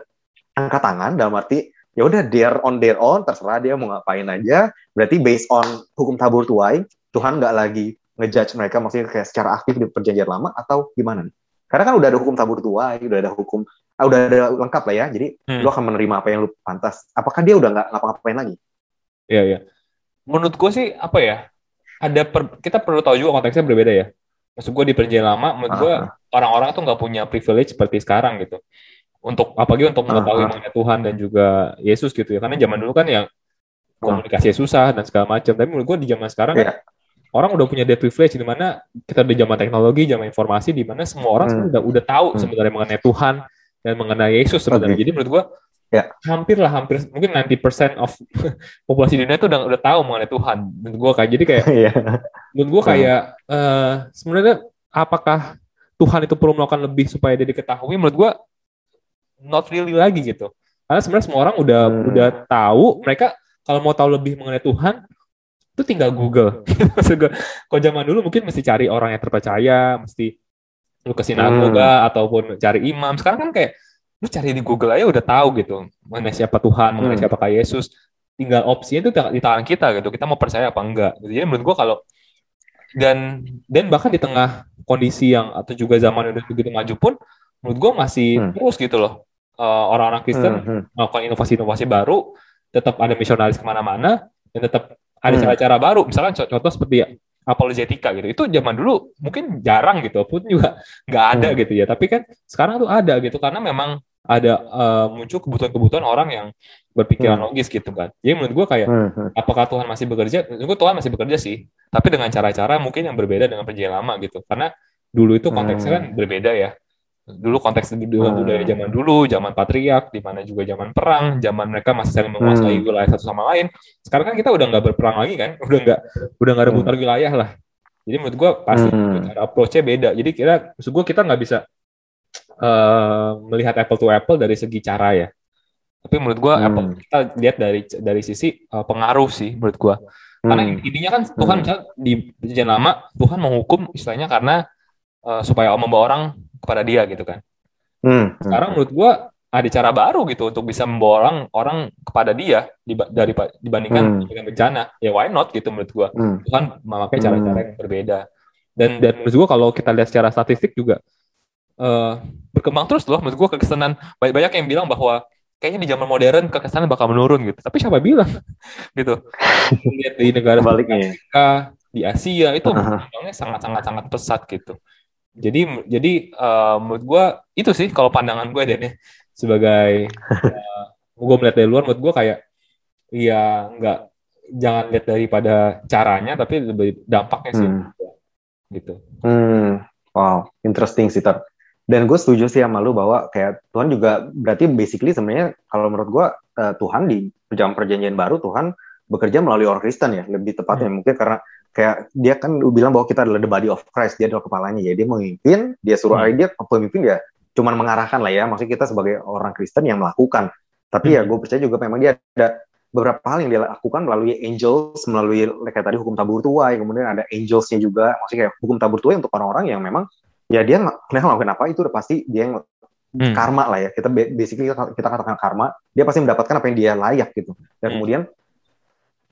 angkat tangan dalam arti ya udah dia on their own terserah dia mau ngapain aja berarti based on hukum tabur tuai Tuhan nggak lagi ngejudge mereka maksudnya kayak secara aktif di perjanjian lama atau gimana nih karena kan udah ada hukum tabur tua, udah ada hukum, ah, udah ada lengkap lah ya. Jadi hmm. lo akan menerima apa yang lo pantas. Apakah dia udah nggak ngapa-ngapain lagi? Iya iya. Menurut gue sih apa ya? Ada per, kita perlu tahu juga konteksnya berbeda ya. Maksud gue di perjanjian lama, menurut gue ah. orang-orang tuh nggak punya privilege seperti sekarang gitu. Untuk apalagi untuk mengetahui mengenai Tuhan dan juga Yesus gitu ya. Karena zaman dulu kan yang komunikasi susah dan segala macam. Tapi menurut gue di zaman sekarang yeah. kan iya orang udah punya that privilege di mana kita di zaman teknologi, zaman informasi di mana semua orang hmm. udah udah tahu hmm. sebenarnya mengenai Tuhan dan mengenai Yesus sebenarnya. Okay. Jadi menurut gua ya. hampir lah hampir mungkin 90% of populasi dunia itu udah udah tahu mengenai Tuhan. Menurut gua kayak jadi kayak yeah. menurut gua kayak uh, sebenarnya apakah Tuhan itu perlu melakukan lebih supaya dia diketahui? Menurut gua not really lagi gitu. Karena sebenarnya semua orang udah hmm. udah tahu mereka kalau mau tahu lebih mengenai Tuhan itu tinggal Google. Maksud gue, kalau zaman dulu mungkin mesti cari orang yang terpercaya, mesti lu ke sinagoga hmm. ataupun cari imam. Sekarang kan kayak lu cari di Google aja udah tahu gitu mengenai siapa Tuhan, mengenai hmm. siapa kayak Yesus. Tinggal opsinya itu di tangan kita gitu. Kita mau percaya apa enggak. Gitu. Jadi menurut gua kalau dan dan bahkan di tengah kondisi yang atau juga zaman udah begitu maju pun menurut gua masih hmm. terus gitu loh uh, orang-orang Kristen hmm. hmm. melakukan inovasi-inovasi baru tetap ada misionaris ke mana-mana dan tetap ada hmm. cara-cara baru misalkan contoh seperti ya, apologetika gitu itu zaman dulu mungkin jarang gitu pun juga nggak ada hmm. gitu ya tapi kan sekarang tuh ada gitu karena memang ada uh, muncul kebutuhan-kebutuhan orang yang berpikiran hmm. logis gitu kan jadi menurut gue kayak hmm, hmm. apakah Tuhan masih bekerja menurut gue Tuhan masih bekerja sih tapi dengan cara-cara mungkin yang berbeda dengan perjanjian lama gitu karena dulu itu konteksnya kan berbeda ya dulu konteks dengan budaya zaman dulu, zaman patriark, di mana juga zaman perang, zaman mereka masih saling menguasai hmm. wilayah satu sama lain. Sekarang kan kita udah nggak berperang lagi kan, udah nggak udah nggak rebutan hmm. wilayah lah. Jadi menurut gue pasti hmm. cara approach-nya beda. Jadi kira, maksud gue kita nggak bisa uh, melihat apple to apple dari segi cara ya. Tapi menurut gue hmm. apple kita lihat dari dari sisi uh, pengaruh sih menurut gue. Karena hmm. intinya kan Tuhan hmm. misalnya di perjanjian lama Tuhan menghukum istilahnya karena uh, supaya membawa orang kepada dia gitu kan. Hmm. Sekarang menurut gue ada cara baru gitu untuk bisa membawa orang orang kepada dia dari dibandingkan hmm. dengan bencana. Ya why not gitu menurut gue. Hmm. kan memakai cara-cara hmm. yang berbeda. Dan dan menurut gue kalau kita lihat secara statistik juga uh, berkembang terus loh. Menurut gue kekesanan banyak banyak yang bilang bahwa kayaknya di zaman modern kekesanan bakal menurun gitu. Tapi siapa bilang gitu? Lihat di negara baliknya di Asia itu sangat sangat sangat pesat gitu jadi jadi uh, menurut gue itu sih kalau pandangan gue deh sebagai uh, gue melihat dari luar menurut gue kayak ya nggak jangan lihat daripada caranya tapi lebih dampaknya sih hmm. gitu hmm. wow interesting sih ter dan gue setuju sih sama lu bahwa kayak Tuhan juga berarti basically sebenarnya kalau menurut gue uh, Tuhan di perjanjian perjanjian baru Tuhan bekerja melalui orang Kristen ya lebih tepatnya hmm. mungkin karena kayak dia kan bilang bahwa kita adalah the body of Christ dia adalah kepalanya ya dia memimpin dia suruh hmm. dia pemimpin ya cuman mengarahkan lah ya maksudnya kita sebagai orang Kristen yang melakukan tapi ya hmm. ya gue percaya juga memang dia ada beberapa hal yang dia lakukan melalui angels melalui kayak tadi hukum tabur tuai kemudian ada angelsnya juga maksudnya kayak hukum tabur tuai untuk orang-orang yang memang ya dia nggak ngelakuin apa itu udah pasti dia yang hmm. karma lah ya. Kita basically kita katakan karma, dia pasti mendapatkan apa yang dia layak gitu. Dan hmm. kemudian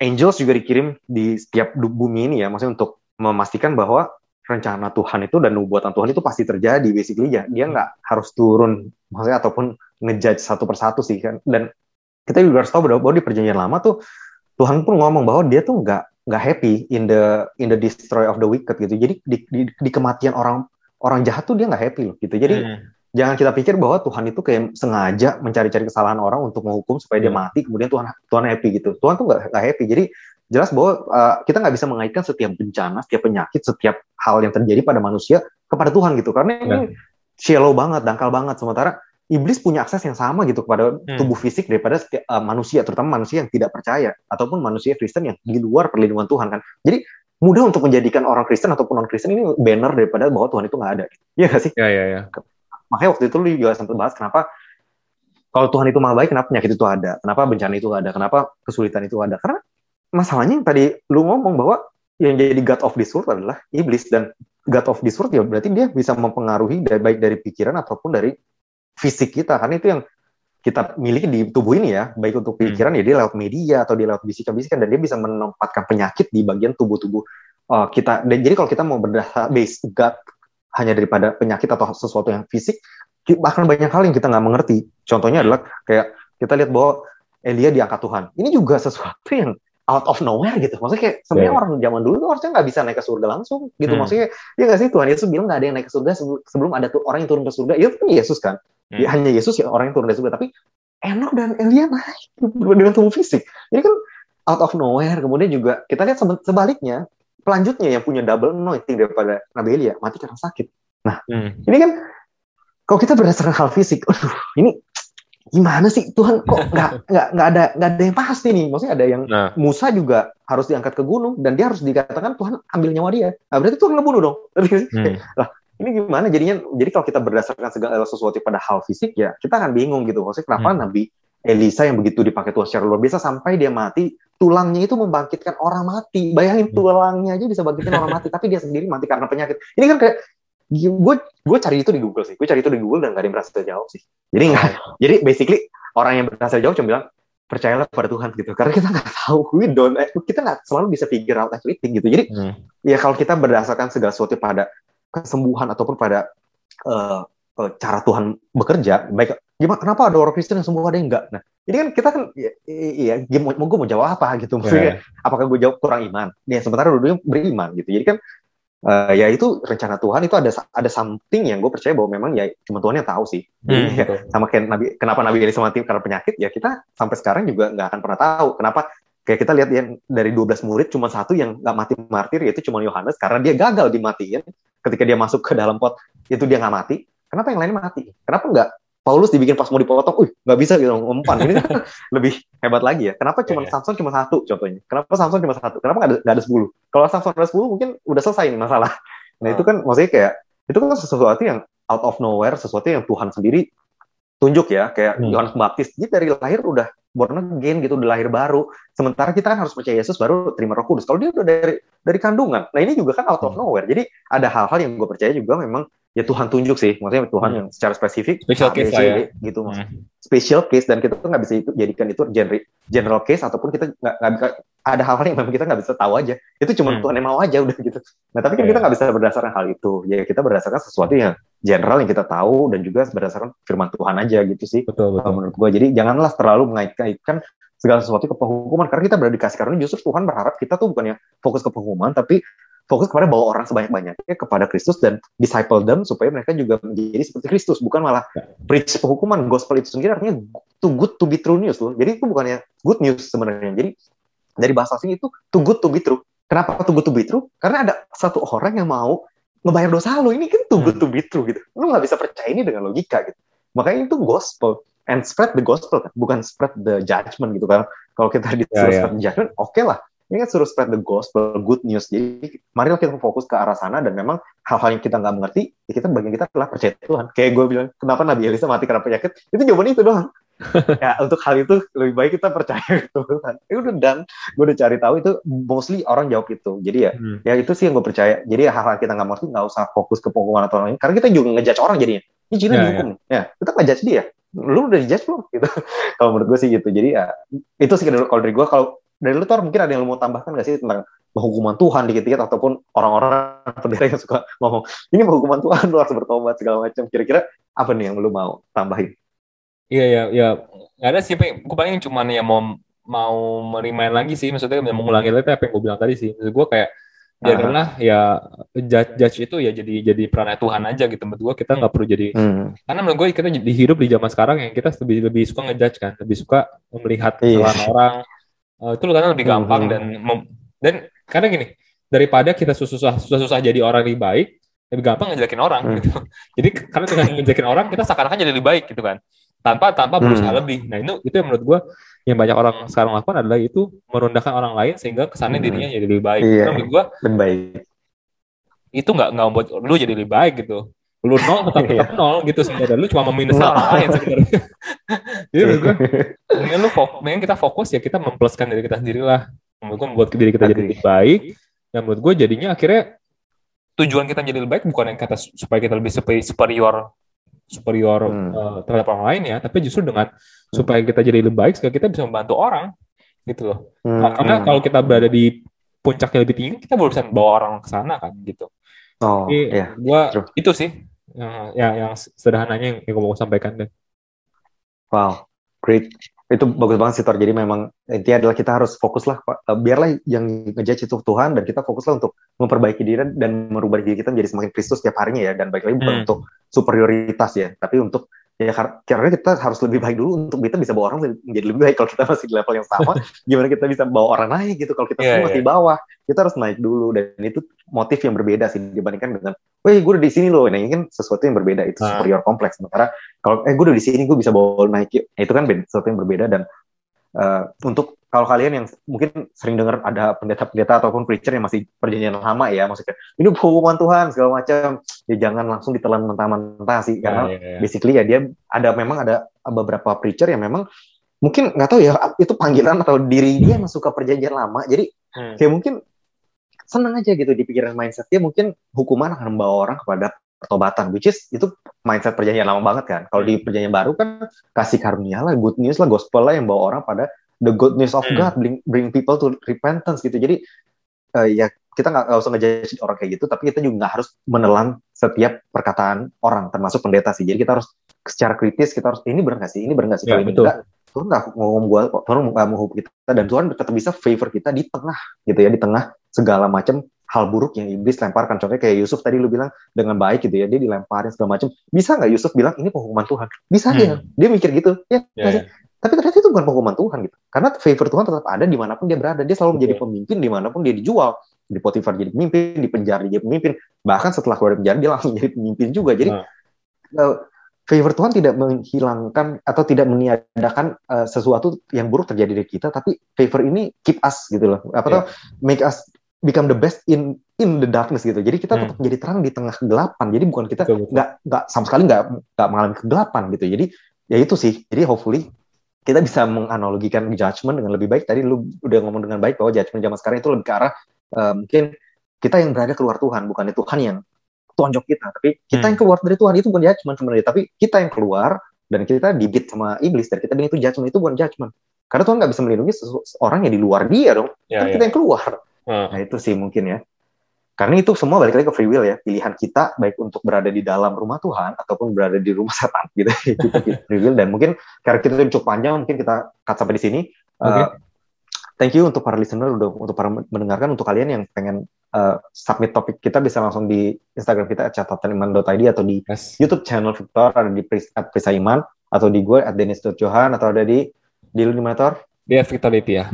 angels juga dikirim di setiap bumi ini ya, maksudnya untuk memastikan bahwa rencana Tuhan itu dan nubuatan Tuhan itu pasti terjadi basically ya. Dia nggak harus turun maksudnya ataupun ngejudge satu persatu sih kan. Dan kita juga harus tahu bahwa di perjanjian lama tuh Tuhan pun ngomong bahwa dia tuh nggak nggak happy in the in the destroy of the wicked gitu. Jadi di, di, di kematian orang orang jahat tuh dia nggak happy loh gitu. Jadi hmm. Jangan kita pikir bahwa Tuhan itu kayak sengaja mencari-cari kesalahan orang untuk menghukum supaya dia hmm. mati kemudian Tuhan Tuhan happy gitu. Tuhan tuh nggak nggak happy. Jadi jelas bahwa uh, kita nggak bisa mengaitkan setiap bencana, setiap penyakit, setiap hal yang terjadi pada manusia kepada Tuhan gitu. Karena ini ya. shallow banget, dangkal banget. Sementara iblis punya akses yang sama gitu kepada hmm. tubuh fisik daripada setiap, uh, manusia, terutama manusia yang tidak percaya ataupun manusia Kristen yang di luar perlindungan Tuhan kan. Jadi mudah untuk menjadikan orang Kristen ataupun non Kristen ini banner daripada bahwa Tuhan itu nggak ada. Iya nggak sih? Iya iya. Ya. Makanya waktu itu lu juga sempat bahas kenapa kalau Tuhan itu maha baik, kenapa penyakit itu ada? Kenapa bencana itu ada? Kenapa kesulitan itu ada? Karena masalahnya yang tadi lu ngomong bahwa yang jadi God of this world adalah iblis dan God of this world ya berarti dia bisa mempengaruhi dari, baik dari pikiran ataupun dari fisik kita karena itu yang kita miliki di tubuh ini ya baik untuk hmm. pikiran hmm. ya dia lewat media atau dia lewat bisikan-bisikan dan dia bisa menempatkan penyakit di bagian tubuh-tubuh uh, kita dan jadi kalau kita mau berdasar base God hanya daripada penyakit atau sesuatu yang fisik bahkan banyak hal yang kita nggak mengerti contohnya adalah kayak kita lihat bahwa Elia diangkat Tuhan ini juga sesuatu yang out of nowhere gitu. Maksudnya kayak sebenarnya yeah. orang zaman dulu tuh harusnya nggak bisa naik ke surga langsung gitu. Hmm. Maksudnya ya nggak sih Tuhan Yesus bilang nggak ada yang naik ke surga sebelum ada tuh orang yang turun ke surga. Itu kan Yesus kan. Hmm. Ya, hanya Yesus ya orang yang turun ke surga. Tapi Enoch dan Elia naik dengan tubuh fisik. Ini kan out of nowhere. Kemudian juga kita lihat sebaliknya pelanjutnya yang punya double anointing daripada Nabi Elia mati karena sakit. Nah hmm. ini kan kalau kita berdasarkan hal fisik, aduh ini gimana sih Tuhan kok nggak nggak nggak ada nggak ada yang pasti nih maksudnya ada yang nah. Musa juga harus diangkat ke gunung dan dia harus dikatakan Tuhan ambil nyawa dia nah, berarti Tuhan ngebunuh dong hmm. lah ini gimana jadinya jadi kalau kita berdasarkan segala sesuatu pada hal fisik ya kita akan bingung gitu maksudnya kenapa hmm. Nabi Elisa yang begitu dipakai Tuhan secara luar biasa sampai dia mati tulangnya itu membangkitkan orang mati. Bayangin hmm. tulangnya aja bisa bangkitkan orang mati tapi dia sendiri mati karena penyakit. Ini kan kayak gue gue cari itu di Google sih. Gue cari itu di Google dan gak ada yang berhasil jawab sih. Jadi nggak jadi basically orang yang berhasil jawab cuma bilang percayalah pada Tuhan gitu. Karena kita nggak tahu we don't eh, kita nggak selalu bisa figure out everything gitu. Jadi hmm. ya kalau kita berdasarkan segala sesuatu pada kesembuhan ataupun pada uh, cara Tuhan bekerja baik gimana kenapa ada orang Kristen yang sembuh ada yang enggak nah ini kan kita kan iya ya, mau gue mau jawab apa gitu maksudnya yeah. apakah gue jawab kurang iman ya sementara dulu beriman gitu jadi kan uh, ya itu rencana Tuhan itu ada ada something yang gue percaya bahwa memang ya cuma Tuhan yang tahu sih. Jadi hmm, ya, sama kayak Nabi kenapa Nabi Elisa mati karena penyakit ya kita sampai sekarang juga nggak akan pernah tahu kenapa kayak kita lihat yang dari 12 murid cuma satu yang nggak mati martir yaitu cuma Yohanes karena dia gagal dimatiin ketika dia masuk ke dalam pot itu dia nggak mati. Kenapa yang lain mati? Kenapa nggak Paulus dibikin pas mau dipotong, uh nggak bisa gitu umpan ini kan lebih hebat lagi ya. Kenapa cuma yeah. Samson cuma satu contohnya? Kenapa Samson cuma satu? Kenapa nggak ada, ada sepuluh? Kalau Samson ada sepuluh mungkin udah selesai ini masalah. Nah itu kan maksudnya kayak itu kan sesuatu yang out of nowhere, sesuatu yang Tuhan sendiri tunjuk ya kayak hmm. Yohanes Baptis dia dari lahir udah born again gitu udah lahir baru sementara kita kan harus percaya Yesus baru terima Roh Kudus kalau dia udah dari dari kandungan nah ini juga kan out of hmm. nowhere jadi ada hal-hal yang gue percaya juga memang ya Tuhan tunjuk sih maksudnya Tuhan hmm. yang secara spesifik special case lah ya gitu hmm. special case dan kita tuh nggak bisa itu jadikan itu genre, general case ataupun kita nggak ada hal-hal yang memang kita nggak bisa tahu aja itu cuma hmm. Tuhan yang mau aja udah gitu nah tapi kan yeah. kita nggak bisa berdasarkan hal itu ya kita berdasarkan sesuatu yang general yang kita tahu dan juga berdasarkan firman Tuhan aja gitu sih betul, betul. menurut gua jadi janganlah terlalu mengaitkan segala sesuatu ke penghukuman karena kita berada di kasih karunia justru Tuhan berharap kita tuh bukannya fokus ke penghukuman tapi fokus kepada bawa orang sebanyak-banyaknya kepada Kristus dan disciple them supaya mereka juga menjadi seperti Kristus bukan malah preach penghukuman gospel itu sendiri artinya too good to be true news loh. Jadi itu bukannya good news sebenarnya. Jadi dari bahasa asing itu too good to be true. Kenapa too good to be true? Karena ada satu orang yang mau ngebayar dosa lo. Ini kan too good to be true gitu. Lo nggak bisa percaya ini dengan logika gitu. Makanya itu gospel. And spread the gospel kan. Bukan spread the judgment gitu kan. Kalau kita disuruh yeah, yeah. spread judgment oke okay lah ini kan suruh spread the gospel, good news. Jadi mari kita fokus ke arah sana dan memang hal-hal yang kita nggak mengerti, ya kita bagian kita adalah percaya Tuhan. Kayak gue bilang, kenapa Nabi Elisa mati karena penyakit? Itu jawaban itu doang. ya untuk hal itu lebih baik kita percaya gitu kan udah dan gue udah cari tahu itu mostly orang jawab itu jadi ya hmm. ya itu sih yang gue percaya jadi ya hal-hal kita nggak mau nggak usah fokus ke pengumuman atau lain karena kita juga ngejudge orang jadinya ini Cina ya, dihukum ya. ya kita ngejudge dia lu udah dijudge belum gitu kalau menurut gue sih gitu jadi ya itu sih kalau dari gue kalau dari lu tuh mungkin ada yang lu mau tambahkan gak sih tentang hukuman Tuhan dikit-dikit ataupun orang-orang pendeta yang suka ngomong ini hukuman Tuhan lu harus bertobat segala macam. Kira-kira apa nih yang lu mau tambahin? Iya ya ya nggak ada sih, gue paling cuma ya mau mau merimain lagi sih, maksudnya mengulangi lagi apa yang gue bilang tadi sih. Maksud gue kayak biarlah ya judge, judge itu ya jadi jadi peran Tuhan aja gitu. Menurut gue kita nggak perlu jadi hmm. karena menurut gue kita di hidup di zaman sekarang yang kita lebih lebih suka ngejudge kan. Lebih suka melihat iya. kesalahan orang uh, itu karena lebih gampang hmm. dan dan karena gini daripada kita susah susah susah jadi orang lebih baik lebih gampang ngejelekin orang hmm. gitu jadi karena dengan ngejelekin orang kita seakan-akan jadi lebih baik gitu kan tanpa tanpa berusaha hmm. lebih. Nah itu itu yang menurut gue yang banyak orang sekarang lakukan adalah itu merendahkan orang lain sehingga kesannya hmm. dirinya jadi lebih baik. Iya, menurut gue lebih baik. Itu nggak nggak membuat lu jadi lebih baik gitu. Lu nol tetap tetap iya. nol gitu sebenarnya. Lu cuma meminuskan orang lain sebenarnya. jadi menurut gue, mendingan lu fokus, mendingan kita fokus ya kita mempluskan diri kita sendiri lah. Menurut gue membuat diri kita jadi lebih baik. Dan menurut gue jadinya akhirnya tujuan kita jadi lebih baik bukan yang kata supaya kita lebih superior superior hmm. uh, terhadap orang lain ya, tapi justru dengan supaya kita jadi lebih baik, kita bisa membantu orang, gitu loh. Hmm. Nah, karena hmm. kalau kita berada di puncaknya lebih tinggi, kita belum bisa bawa orang ke sana kan, gitu. Oh, Jadi, iya. gua True. itu sih yang, yang, yang sederhananya yang, yang gue mau sampaikan deh. Wow, great itu bagus banget sih Tor. Jadi memang intinya adalah kita harus fokus lah, eh, biarlah yang ngejudge itu Tuhan dan kita fokuslah untuk memperbaiki diri dan merubah diri kita menjadi semakin Kristus setiap harinya ya. Dan baik lagi bukan hmm. untuk superioritas ya, tapi untuk ya karena kita harus lebih baik dulu untuk kita bisa bawa orang menjadi lebih baik. Kalau kita masih di level yang sama, gimana kita bisa bawa orang naik gitu? Kalau kita yeah, semua yeah. masih bawah, kita harus naik dulu dan itu motif yang berbeda sih dibandingkan dengan, wah gue udah di sini loh. Nah ini kan sesuatu yang berbeda itu ah. superior kompleks. Sementara kalau eh gue udah di sini gue bisa bawa naik, nah, itu kan sesuatu yang berbeda dan uh, untuk kalau kalian yang mungkin sering dengar ada pendeta-pendeta ataupun preacher yang masih perjanjian lama ya, maksudnya ini hukuman Tuhan segala macam, ya jangan langsung ditelan mentah-mentah sih, karena yeah, yeah, yeah. basically ya dia ada memang ada beberapa preacher yang memang mungkin nggak tahu ya itu panggilan atau diri dia yang suka perjanjian lama, jadi hmm. kayak mungkin senang aja gitu di pikiran mindset dia mungkin hukuman akan membawa orang kepada pertobatan, which is itu mindset perjanjian lama banget kan. Kalau di perjanjian baru kan kasih karunia lah, good news lah, gospel lah yang bawa orang pada the good news of hmm. God bring bring people to repentance gitu. Jadi uh, ya kita nggak usah ngejudge orang kayak gitu tapi kita juga nggak harus menelan setiap perkataan orang termasuk pendeta sih. Jadi kita harus secara kritis kita harus ini benar nggak sih? Ini benar nggak sih? Ya, kalau ini enggak Tuhan nggak ngomong gue Tuhan nggak mau hukum kita dan Tuhan tetap bisa favor kita di tengah gitu ya di tengah segala macam hal buruk yang iblis lemparkan contohnya kayak Yusuf tadi lu bilang dengan baik gitu ya dia dilemparin segala macam bisa nggak Yusuf bilang ini penghukuman Tuhan bisa hmm. dia dia mikir gitu ya, ya, ya. Tapi ternyata itu bukan pengumuman Tuhan gitu. Karena favor Tuhan tetap ada di mana pun dia berada. Dia selalu menjadi pemimpin di mana pun dia dijual. Di Potifar jadi pemimpin, di penjara jadi pemimpin. Bahkan setelah keluar dari penjara dia langsung jadi pemimpin juga. Jadi nah. uh, favor Tuhan tidak menghilangkan atau tidak meniadakan uh, sesuatu yang buruk terjadi di kita. Tapi favor ini keep us gitu loh. Apa yeah. tuh make us become the best in in the darkness gitu. Jadi kita hmm. tetap menjadi terang di tengah kegelapan. Jadi bukan kita nggak nggak sama sekali nggak nggak mengalami kegelapan gitu. Jadi ya itu sih. Jadi hopefully kita bisa menganalogikan judgment dengan lebih baik. Tadi lu udah ngomong dengan baik bahwa judgment zaman sekarang itu lebih ke arah uh, mungkin kita yang berada keluar Tuhan, bukan Tuhan yang tonjok kita, tapi kita hmm. yang keluar dari Tuhan itu bukan judgment sebenarnya, tapi kita yang keluar dan kita dibit sama iblis dan kita bilang itu judgment itu bukan judgment. Karena Tuhan nggak bisa melindungi orang yang di luar dia dong, ya, kan ya. kita yang keluar. Hmm. Nah itu sih mungkin ya. Karena itu semua balik lagi ke free will ya, pilihan kita baik untuk berada di dalam rumah Tuhan ataupun berada di rumah setan gitu. itu free will dan mungkin karakter itu cukup panjang, mungkin kita cut sampai di sini. Okay. Uh, thank you untuk para listener udah untuk para mendengarkan untuk kalian yang pengen uh, submit topik kita bisa langsung di Instagram kita catataniman.id atau di yes. YouTube channel Victor ada di Pris, at Prisaiman atau di gue at Dennis.johan atau ada di di lu di Tor? Di Victor ya.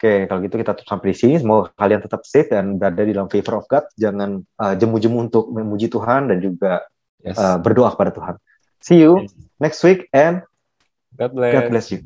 Oke, kalau gitu kita tutup sampai di sini. Semoga kalian tetap safe dan berada di dalam favor of God. Jangan uh, jemu-jemu untuk memuji Tuhan dan juga yes. uh, berdoa kepada Tuhan. See you yes. next week and God bless. God bless you.